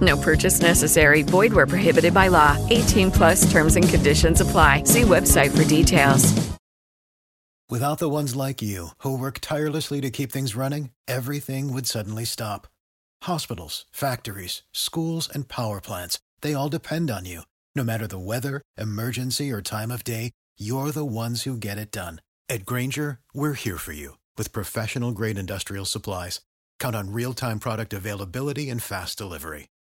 No purchase necessary. Void where prohibited by law. 18 plus terms and conditions apply. See website for details. Without the ones like you, who work tirelessly to keep things running, everything would suddenly stop. Hospitals, factories, schools, and power plants, they all depend on you. No matter the weather, emergency, or time of day, you're the ones who get it done. At Grainger, we're here for you with professional grade industrial supplies. Count on real time product availability and fast delivery.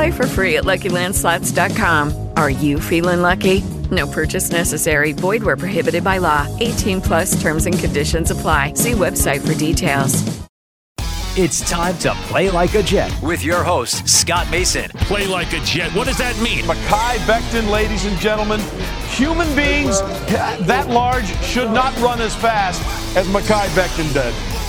Play for free at LuckyLandSlots.com. Are you feeling lucky? No purchase necessary. Void where prohibited by law. 18 plus terms and conditions apply. See website for details. It's time to play like a Jet with your host, Scott Mason. Play like a Jet. What does that mean? Mekhi Becton, ladies and gentlemen. Human beings that large should not run as fast as Mekhi Becton did.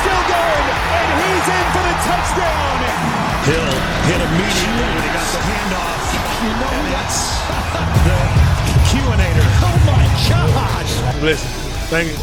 still going, and he's in for the touchdown. Hill hit immediately when he got the handoff. You know And what? that's the Q-inator. Oh my gosh! Listen, thank you.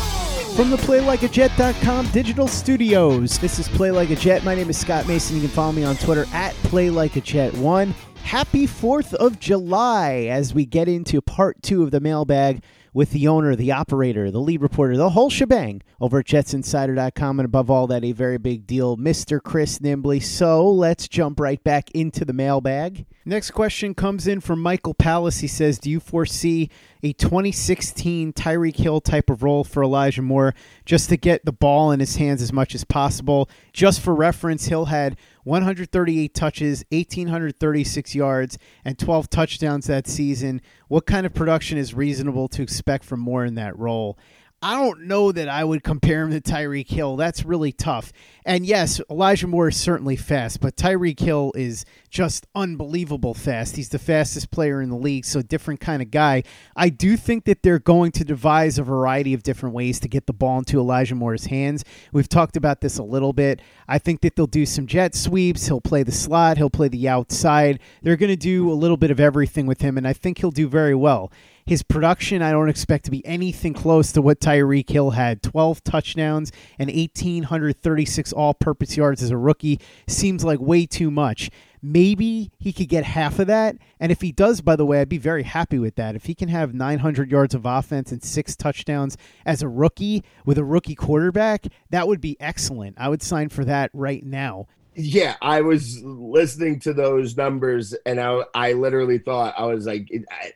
From the PlayLikeAJet.com digital studios, this is Play Like a Jet. My name is Scott Mason. You can follow me on Twitter at PlayLikeAJet1. Happy 4th of July as we get into part two of the mailbag with the owner, the operator, the lead reporter, the whole shebang over at jetsinsider.com. And above all that, a very big deal, Mr. Chris Nimbley. So let's jump right back into the mailbag. Next question comes in from Michael Palace. He says, Do you foresee a 2016 Tyreek Hill type of role for Elijah Moore just to get the ball in his hands as much as possible? Just for reference, Hill had 138 touches, 1,836 yards, and 12 touchdowns that season. What kind of production is reasonable to expect from Moore in that role? I don't know that I would compare him to Tyreek Hill. That's really tough. And yes, Elijah Moore is certainly fast, but Tyreek Hill is just unbelievable fast. He's the fastest player in the league, so different kind of guy. I do think that they're going to devise a variety of different ways to get the ball into Elijah Moore's hands. We've talked about this a little bit. I think that they'll do some jet sweeps. He'll play the slot, he'll play the outside. They're going to do a little bit of everything with him, and I think he'll do very well. His production, I don't expect to be anything close to what Tyreek Hill had 12 touchdowns and 1,836 all purpose yards as a rookie. Seems like way too much. Maybe he could get half of that. And if he does, by the way, I'd be very happy with that. If he can have 900 yards of offense and six touchdowns as a rookie with a rookie quarterback, that would be excellent. I would sign for that right now. Yeah, I was listening to those numbers and I, I literally thought, I was like,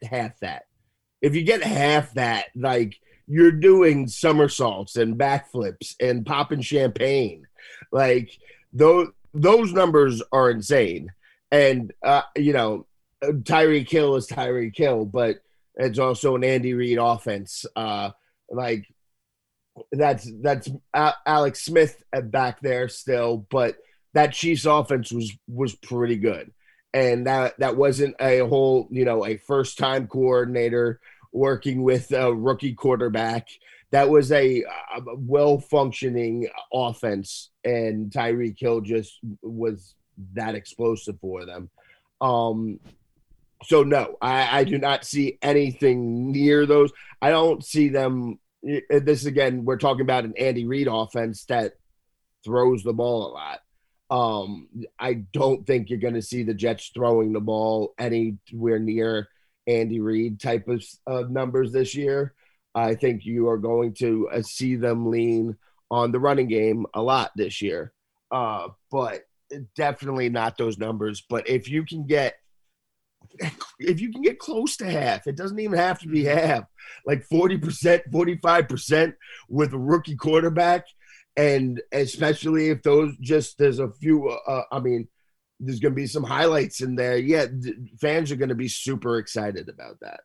half that. If you get half that, like you're doing somersaults and backflips and popping champagne. Like those those numbers are insane. And uh, you know, Tyreek Hill is Tyreek Hill, but it's also an Andy Reid offense. Uh, like that's that's Alex Smith back there still, but that Chiefs offense was was pretty good, and that that wasn't a whole you know a first time coordinator working with a rookie quarterback. That was a, a well functioning offense, and Tyreek Hill just was that explosive for them. Um, so no, I, I do not see anything near those. I don't see them. This again, we're talking about an Andy Reid offense that throws the ball a lot. Um, I don't think you're going to see the Jets throwing the ball anywhere near Andy Reid type of, of numbers this year. I think you are going to uh, see them lean on the running game a lot this year. Uh, but definitely not those numbers. But if you can get if you can get close to half, it doesn't even have to be half, like 40%, 45% with a rookie quarterback. And especially if those just, there's a few, uh, I mean, there's going to be some highlights in there. Yeah, fans are going to be super excited about that.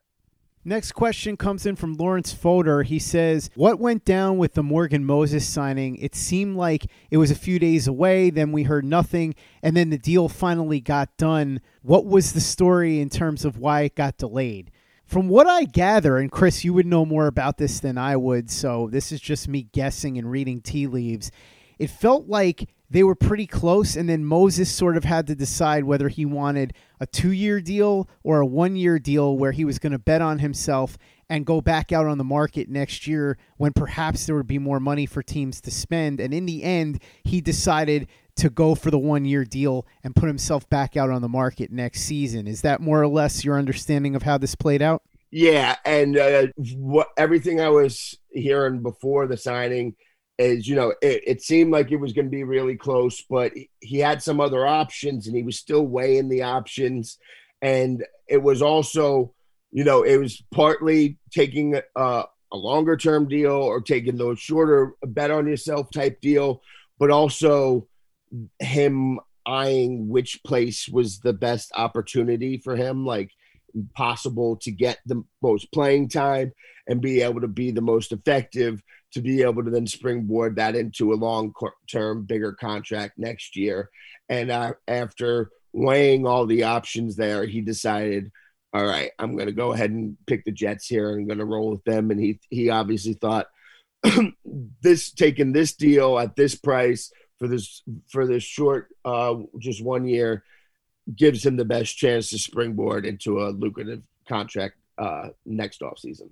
Next question comes in from Lawrence Fodor. He says, What went down with the Morgan Moses signing? It seemed like it was a few days away, then we heard nothing, and then the deal finally got done. What was the story in terms of why it got delayed? From what I gather, and Chris, you would know more about this than I would, so this is just me guessing and reading tea leaves. It felt like they were pretty close, and then Moses sort of had to decide whether he wanted a two year deal or a one year deal where he was going to bet on himself and go back out on the market next year when perhaps there would be more money for teams to spend. And in the end, he decided to go for the one year deal and put himself back out on the market next season. Is that more or less your understanding of how this played out? Yeah, and uh, what everything I was hearing before the signing is you know it, it seemed like it was going to be really close but he had some other options and he was still weighing the options. And it was also you know it was partly taking a, a longer term deal or taking those shorter bet on yourself type deal but also him eyeing which place was the best opportunity for him like possible to get the most playing time and be able to be the most effective to be able to then springboard that into a long term, bigger contract next year. And uh, after weighing all the options there, he decided, all right, I'm going to go ahead and pick the Jets here and I'm going to roll with them. And he, he obviously thought this taking this deal at this price for this for this short uh just one year gives him the best chance to springboard into a lucrative contract uh next off season.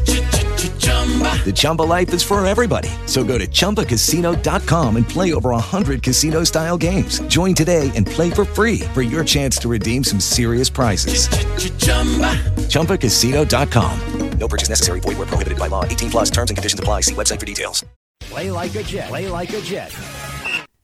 The Chumba life is for everybody. So go to ChumbaCasino.com and play over 100 casino style games. Join today and play for free for your chance to redeem some serious prizes. ChumbaCasino.com. No purchase necessary. Void where prohibited by law. 18 plus terms and conditions apply. See website for details. Play like a Jet. Play like a Jet.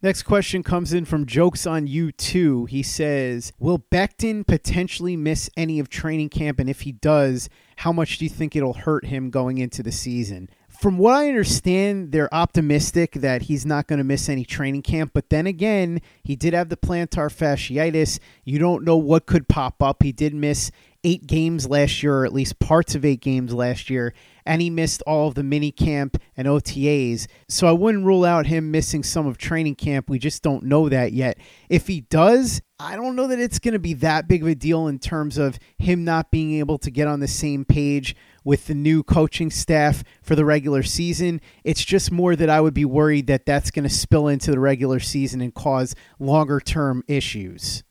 Next question comes in from Jokes on You Too. He says, Will Becton potentially miss any of training camp? And if he does, how much do you think it'll hurt him going into the season? From what I understand, they're optimistic that he's not going to miss any training camp. But then again, he did have the plantar fasciitis. You don't know what could pop up. He did miss eight games last year, or at least parts of eight games last year. And he missed all of the mini camp and OTAs. So I wouldn't rule out him missing some of training camp. We just don't know that yet. If he does, I don't know that it's going to be that big of a deal in terms of him not being able to get on the same page with the new coaching staff for the regular season. It's just more that I would be worried that that's going to spill into the regular season and cause longer term issues.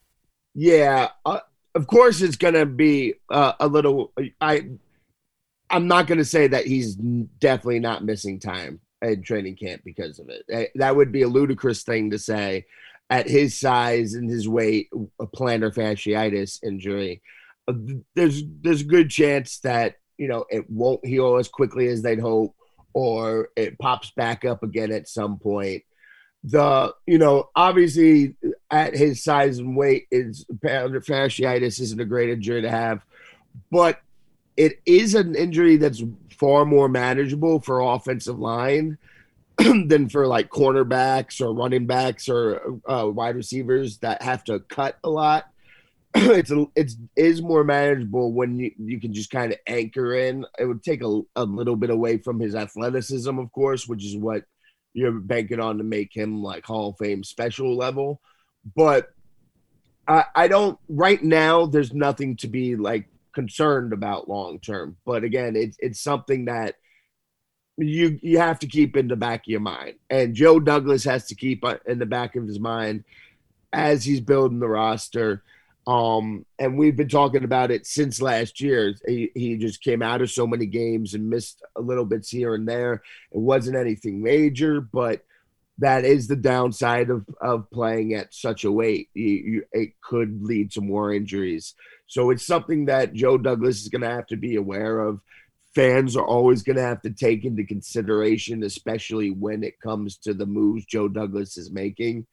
Yeah, uh, of course it's going to be uh, a little. I I'm not going to say that he's definitely not missing time in training camp because of it. Eh, that would be a ludicrous thing to say at his size and his weight, a plantar fasciitis injury. Uh, there's there's a good chance that you know it won't heal as quickly as they'd hope, or it pops back up again at some point. The you know obviously at his size and weight, is plantar fasciitis isn't a great injury to have, but it is an injury that's far more manageable for offensive line than for like cornerbacks or running backs or uh, wide receivers that have to cut a lot. it's a, it's is more manageable when you, you can just kind of anchor in. It would take a, a little bit away from his athleticism, of course, which is what you're banking on to make him like Hall of Fame special level. But I, I don't right now. There's nothing to be like concerned about long term. But again, it's it's something that you you have to keep in the back of your mind, and Joe Douglas has to keep in the back of his mind as he's building the roster. Um, and we've been talking about it since last year. He, he just came out of so many games and missed a little bits here and there. It wasn't anything major, but that is the downside of, of playing at such a weight. You, you, it could lead to more injuries. So it's something that Joe Douglas is going to have to be aware of. Fans are always going to have to take into consideration, especially when it comes to the moves Joe Douglas is making.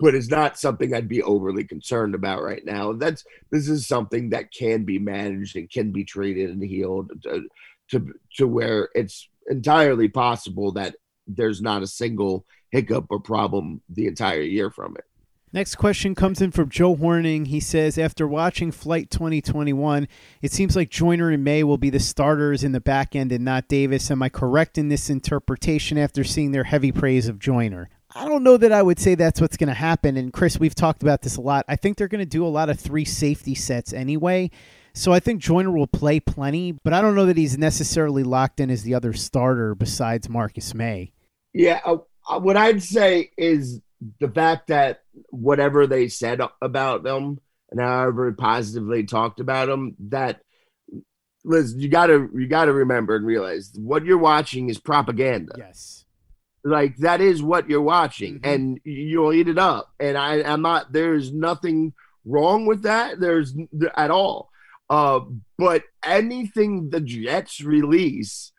But it's not something I'd be overly concerned about right now. That's this is something that can be managed and can be treated and healed to to, to where it's entirely possible that there's not a single hiccup or problem the entire year from it. Next question comes in from Joe Horning. He says, After watching Flight 2021, it seems like Joyner and May will be the starters in the back end and not Davis. Am I correct in this interpretation after seeing their heavy praise of Joyner? I don't know that I would say that's what's going to happen. And Chris, we've talked about this a lot. I think they're going to do a lot of three safety sets anyway. So I think Joyner will play plenty, but I don't know that he's necessarily locked in as the other starter besides Marcus Maye. Yeah, uh, what I'd say is the fact that whatever they said about them and however positively talked about them, that Liz, you gotta you gotta remember and realize what you're watching is propaganda. Yes. Like that is what you're watching, mm-hmm. and you'll eat it up. And I, I'm not. There's nothing wrong with that. There's at all. Uh, but anything the Jets release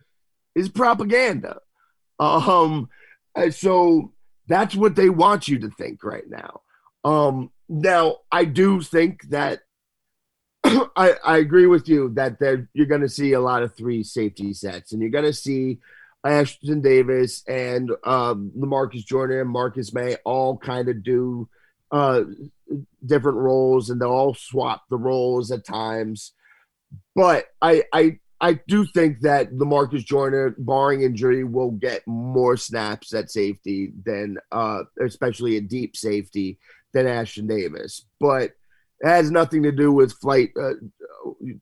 is propaganda. Um, so that's what they want you to think right now. Um, now, I do think that I, I agree with you that you're going to see a lot of three safety sets, and you're going to see Ashtyn Davis and um, Lamarcus Joyner and Marcus Maye all kind of do uh, different roles, and they'll all swap the roles at times. But I, I I do think that Lamarcus Joyner, barring injury, will get more snaps at safety than, uh, especially a deep safety, than Ashtyn Davis. But it has nothing to do with flight uh,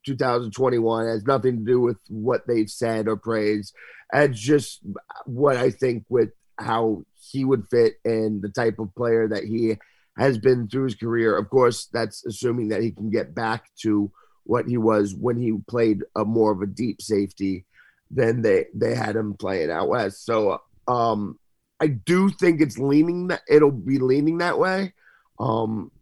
2021. It has nothing to do with what they've said or praised. It's just what I think with how he would fit and the type of player that he has been through his career. Of course, that's assuming that he can get back to – what he was when he played a more of a deep safety than they they had him playing out west. So um, I do think it's leaning that it'll be leaning that way, um,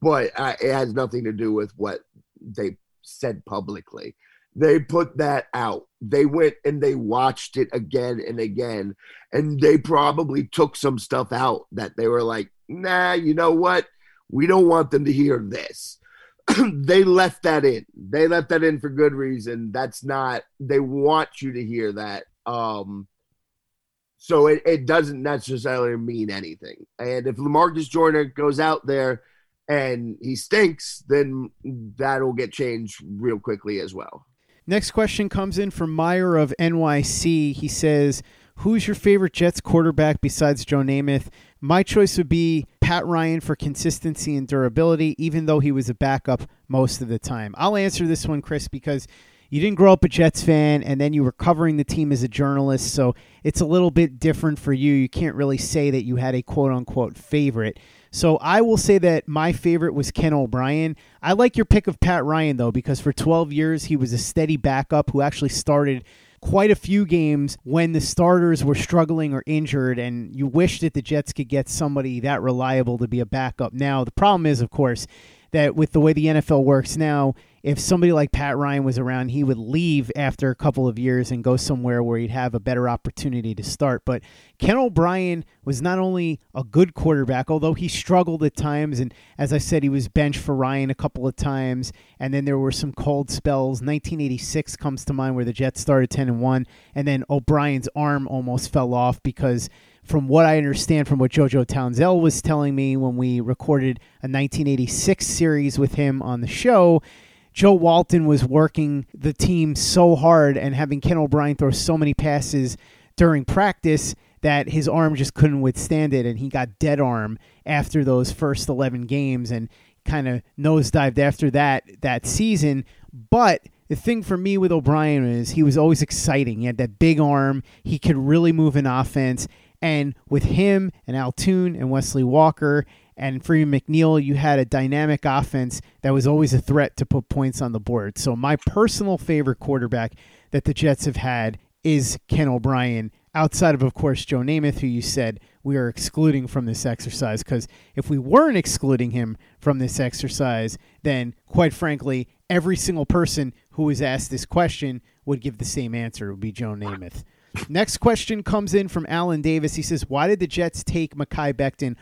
but I, it has nothing to do with what they said publicly. They put that out. They went and they watched it again and again, and they probably took some stuff out that they were like, "Nah, you know what? We don't want them to hear this." they left that in. They left that in for good reason. That's not they want you to hear that. Um so it, it doesn't necessarily mean anything. And if Lamarcus Joyner goes out there and he stinks, then that'll get changed real quickly as well. Next question comes in from Meyer of NYC. He says, Who's your favorite Jets quarterback besides Joe Namath? My choice would be Pat Ryan for consistency and durability, even though he was a backup most of the time. I'll answer this one, Chris, because you didn't grow up a Jets fan and then you were covering the team as a journalist, so it's a little bit different for you. You can't really say that you had a quote unquote favorite. So I will say that my favorite was Ken O'Brien. I like your pick of Pat Ryan, though, because for 12 years he was a steady backup who actually started quite a few games when the starters were struggling or injured, and you wish that the Jets could get somebody that reliable to be a backup. Now, the problem is, of course, that with the way the NFL works now, if somebody like Pat Ryan was around, he would leave after a couple of years and go somewhere where he'd have a better opportunity to start. But Ken O'Brien was not only a good quarterback, although he struggled at times. And as I said, he was benched for Ryan a couple of times. And then there were some cold spells. 1986 comes to mind where the Jets started 10 and 1. And then O'Brien's arm almost fell off because from what I understand from what JoJo Townsell was telling me when we recorded a 1986 series with him on the show, Joe Walton was working the team so hard and having Ken O'Brien throw so many passes during practice that his arm just couldn't withstand it and he got dead arm after those first 11 games and kind of nosedived after that that season but the thing for me with O'Brien is he was always exciting. He had that big arm. He could really move an offense. And with him and Al Toon and Wesley Walker and Freeman McNeil, you had a dynamic offense that was always a threat to put points on the board. So my personal favorite quarterback that the Jets have had is Ken O'Brien, outside of, of course, Joe Namath, who you said we are excluding from this exercise. Because if we weren't excluding him from this exercise, then quite frankly, every single person who was asked this question would give the same answer. It would be Joe Namath. Next question comes in from Alan Davis. He says, Why did the Jets take Mekhi Becton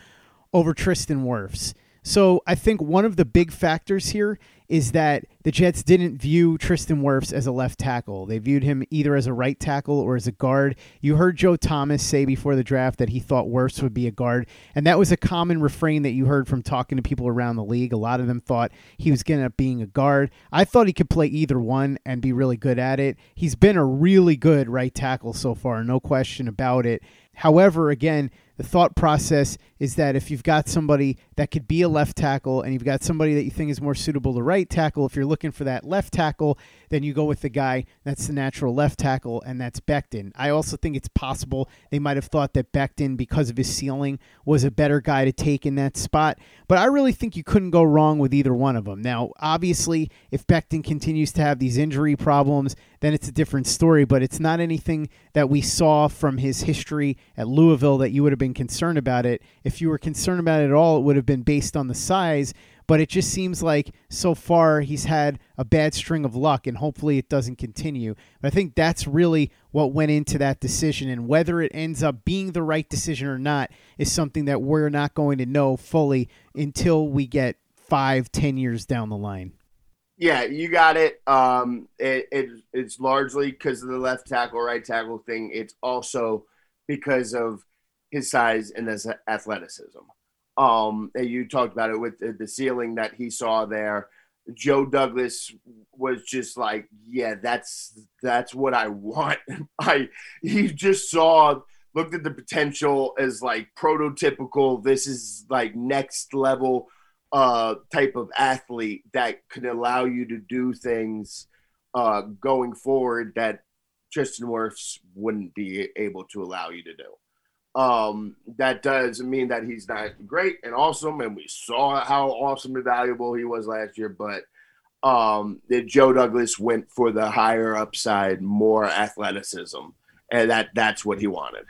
over Tristan Wirfs. So I think one of the big factors here is that the Jets didn't view Tristan Wirfs as a left tackle. They viewed him either as a right tackle or as a guard. You heard Joe Thomas say before the draft that he thought Wirfs would be a guard, and that was a common refrain that you heard from talking to people around the league. A lot of them thought he was going to being a guard. I thought he could play either one and be really good at it. He's been a really good right tackle so far, no question about it. However, again, the thought process is that if you've got somebody that could be a left tackle and you've got somebody that you think is more suitable to right tackle, if you're looking for that left tackle, then you go with the guy that's the natural left tackle, and that's Becton. I also think it's possible they might have thought that Becton, because of his ceiling, was a better guy to take in that spot. But I really think you couldn't go wrong with either one of them. Now, obviously, if Becton continues to have these injury problems, then it's a different story, but it's not anything that we saw from his history at Louisville that you would have been concerned about it. If you were concerned about it at all, it would have been based on the size. But it just seems like so far he's had a bad string of luck, and hopefully it doesn't continue. But I think that's really what went into that decision, and whether it ends up being the right decision or not is something that we're not going to know fully until we get five, ten years down the line. Yeah, you got it. Um, it, it it's largely because of the left tackle, right tackle thing. It's also because of his size and his athleticism. Um, you talked about it with the, ceiling that he saw there. Joe Douglas was just like, yeah, that's that's what I want. I he just saw looked at the potential as like prototypical. This is like next level uh, type of athlete that can allow you to do things uh, going forward that Tristan Wirfs wouldn't be able to allow you to do. Um, that doesn't mean that he's not great and awesome, and we saw how awesome and valuable he was last year. But um, that Joe Douglas went for the higher upside, more athleticism, and that that's what he wanted.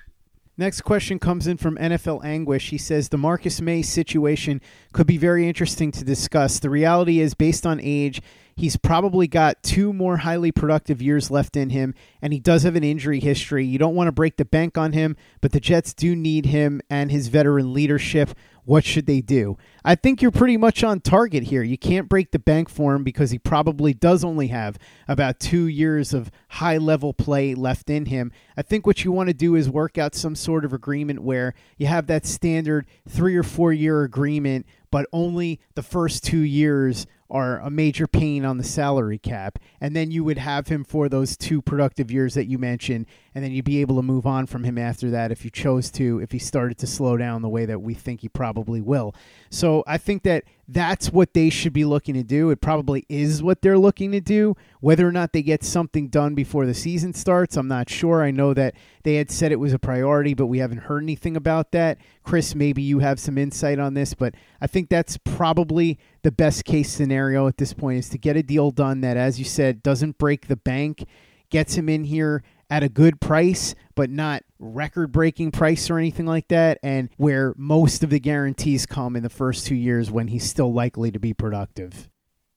Next question comes in from NFL Anguish. He says the Marcus Maye situation could be very interesting to discuss. The reality is, based on age, he's probably got two more highly productive years left in him, and he does have an injury history. You don't want to break the bank on him, but the Jets do need him and his veteran leadership. What should they do? I think you're pretty much on target here. You can't break the bank for him because he probably does only have about two years of high level play left in him. I think what you want to do is work out some sort of agreement where you have that standard three or four year agreement, but only the first two years are a major pain on the salary cap. And then you would have him for those two productive years that you mentioned, and then you'd be able to move on from him after that if you chose to, if he started to slow down the way that we think he probably will. So I think that that's what they should be looking to do. It probably is what they're looking to do. Whether or not they get something done before the season starts, I'm not sure. I know that they had said it was a priority, but we haven't heard anything about that. Chris, maybe you have some insight on this, but I think that's probably the best case scenario at this point is to get a deal done that, as you said, doesn't break the bank, gets him in here at a good price, but not record breaking price or anything like that, and where most of the guarantees come in the first two years when he's still likely to be productive.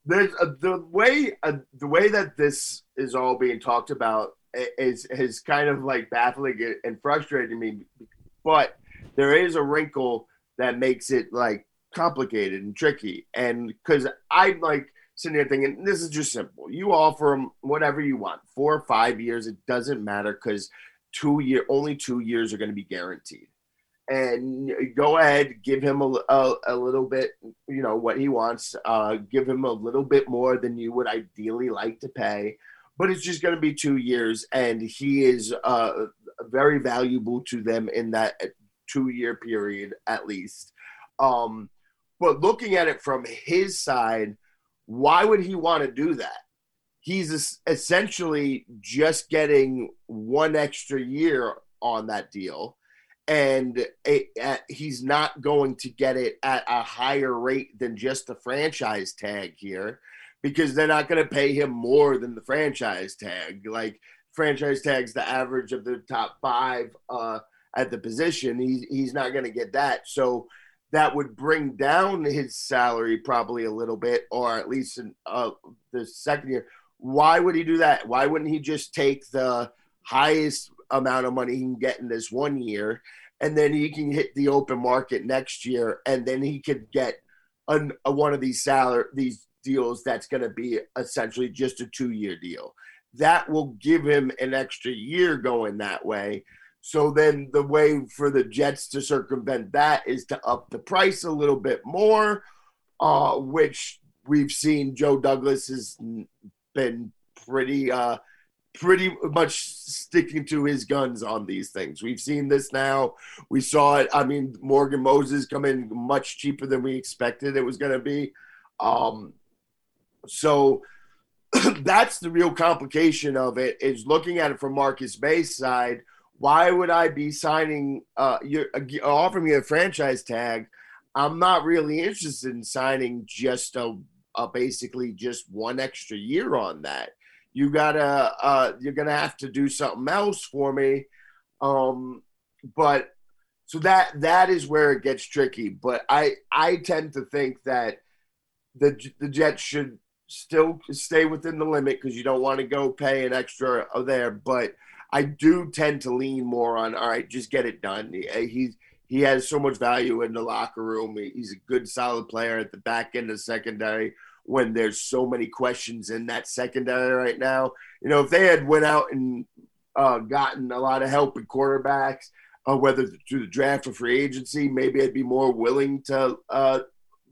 There's uh, the way uh, the way that this is all being talked about is is kind of like baffling and frustrating me, but there is a wrinkle that makes it like complicated and tricky, and because I'm like sitting here thinking this is just simple. You offer them whatever you want, four or five years. It doesn't matter because two year only two years are going to be guaranteed. And go ahead, give him a, a, a little bit, you know, what he wants. Uh, give him a little bit more than you would ideally like to pay, but it's just going to be two years, and he is uh, very valuable to them in that two year period at least. Um, but looking at it from his side, why would he want to do that? He's essentially just getting one extra year on that deal, and it, uh, he's not going to get it at a higher rate than just the franchise tag here because they're not going to pay him more than the franchise tag. Like, franchise tag's the average of the top five uh, at the position. He's, he's not going to get that. So, that would bring down his salary probably a little bit, or at least in uh, the second year. Why would he do that? Why wouldn't he just take the highest amount of money he can get in this one year, and then he can hit the open market next year, and then he could get an, a, one of these salary these deals that's going to be essentially just a two year deal. That will give him an extra year going that way so then the way for the Jets to circumvent that is to up the price a little bit more, uh, which we've seen Joe Douglas has been pretty uh, pretty much sticking to his guns on these things. We've seen this now. We saw it. I mean, Morgan Moses come in much cheaper than we expected it was going to be. Um, so that's the real complication of it is looking at it from Marcus Maye's side – why would I be signing uh you uh, offering me a franchise tag? I'm not really interested in signing just a, a basically just one extra year on that. You gotta uh you're gonna have to do something else for me. Um but so that that is where it gets tricky. But I I tend to think that the the Jets should still stay within the limit because you don't want to go pay an extra there, but I do tend to lean more on all right, just get it done. He, he's he has so much value in the locker room. He's a good, solid player at the back end of secondary. When there's so many questions in that secondary right now, you know, if they had went out and uh, gotten a lot of help in quarterbacks, uh, whether through the draft or free agency, maybe I'd be more willing to uh,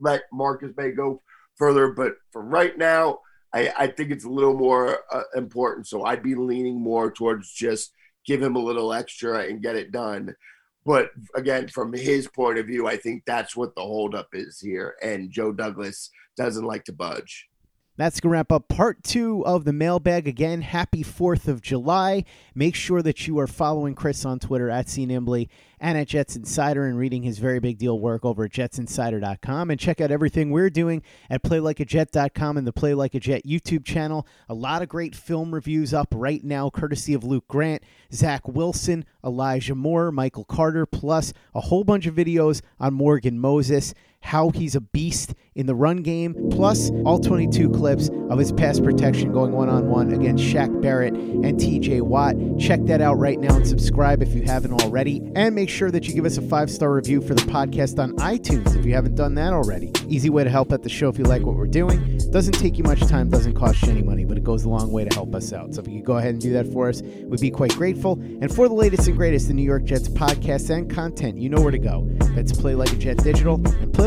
let Marcus Maye go further. But for right now, I, I think it's a little more uh, important. So I'd be leaning more towards just give him a little extra and get it done. But again, from his point of view, I think that's what the holdup is here. And Joe Douglas doesn't like to budge. That's going to wrap up part two of the mailbag. Again, happy 4th of July. Make sure that you are following Chris on Twitter at CNimbly and at Jets Insider and reading his very big deal work over at jetsinsider.com. And check out everything we're doing at playlikeajet.com and the Play Like a Jet YouTube channel. A lot of great film reviews up right now, courtesy of Luke Grant, Zach Wilson, Elijah Moore, Michael Carter, plus a whole bunch of videos on Morgan Moses how he's a beast in the run game, plus all 22 clips of his pass protection going one on one against Shaq Barrett and TJ Watt. Check that out right now and subscribe if you haven't already. And make sure that you give us a five star review for the podcast on iTunes if you haven't done that already. Easy way to help out the show if you like what we're doing. Doesn't take you much time, doesn't cost you any money, but it goes a long way to help us out. So if you could go ahead and do that for us, we'd be quite grateful. And for the latest and greatest in New York Jets podcasts and content, you know where to go. That's Play Like a Jet Digital and Play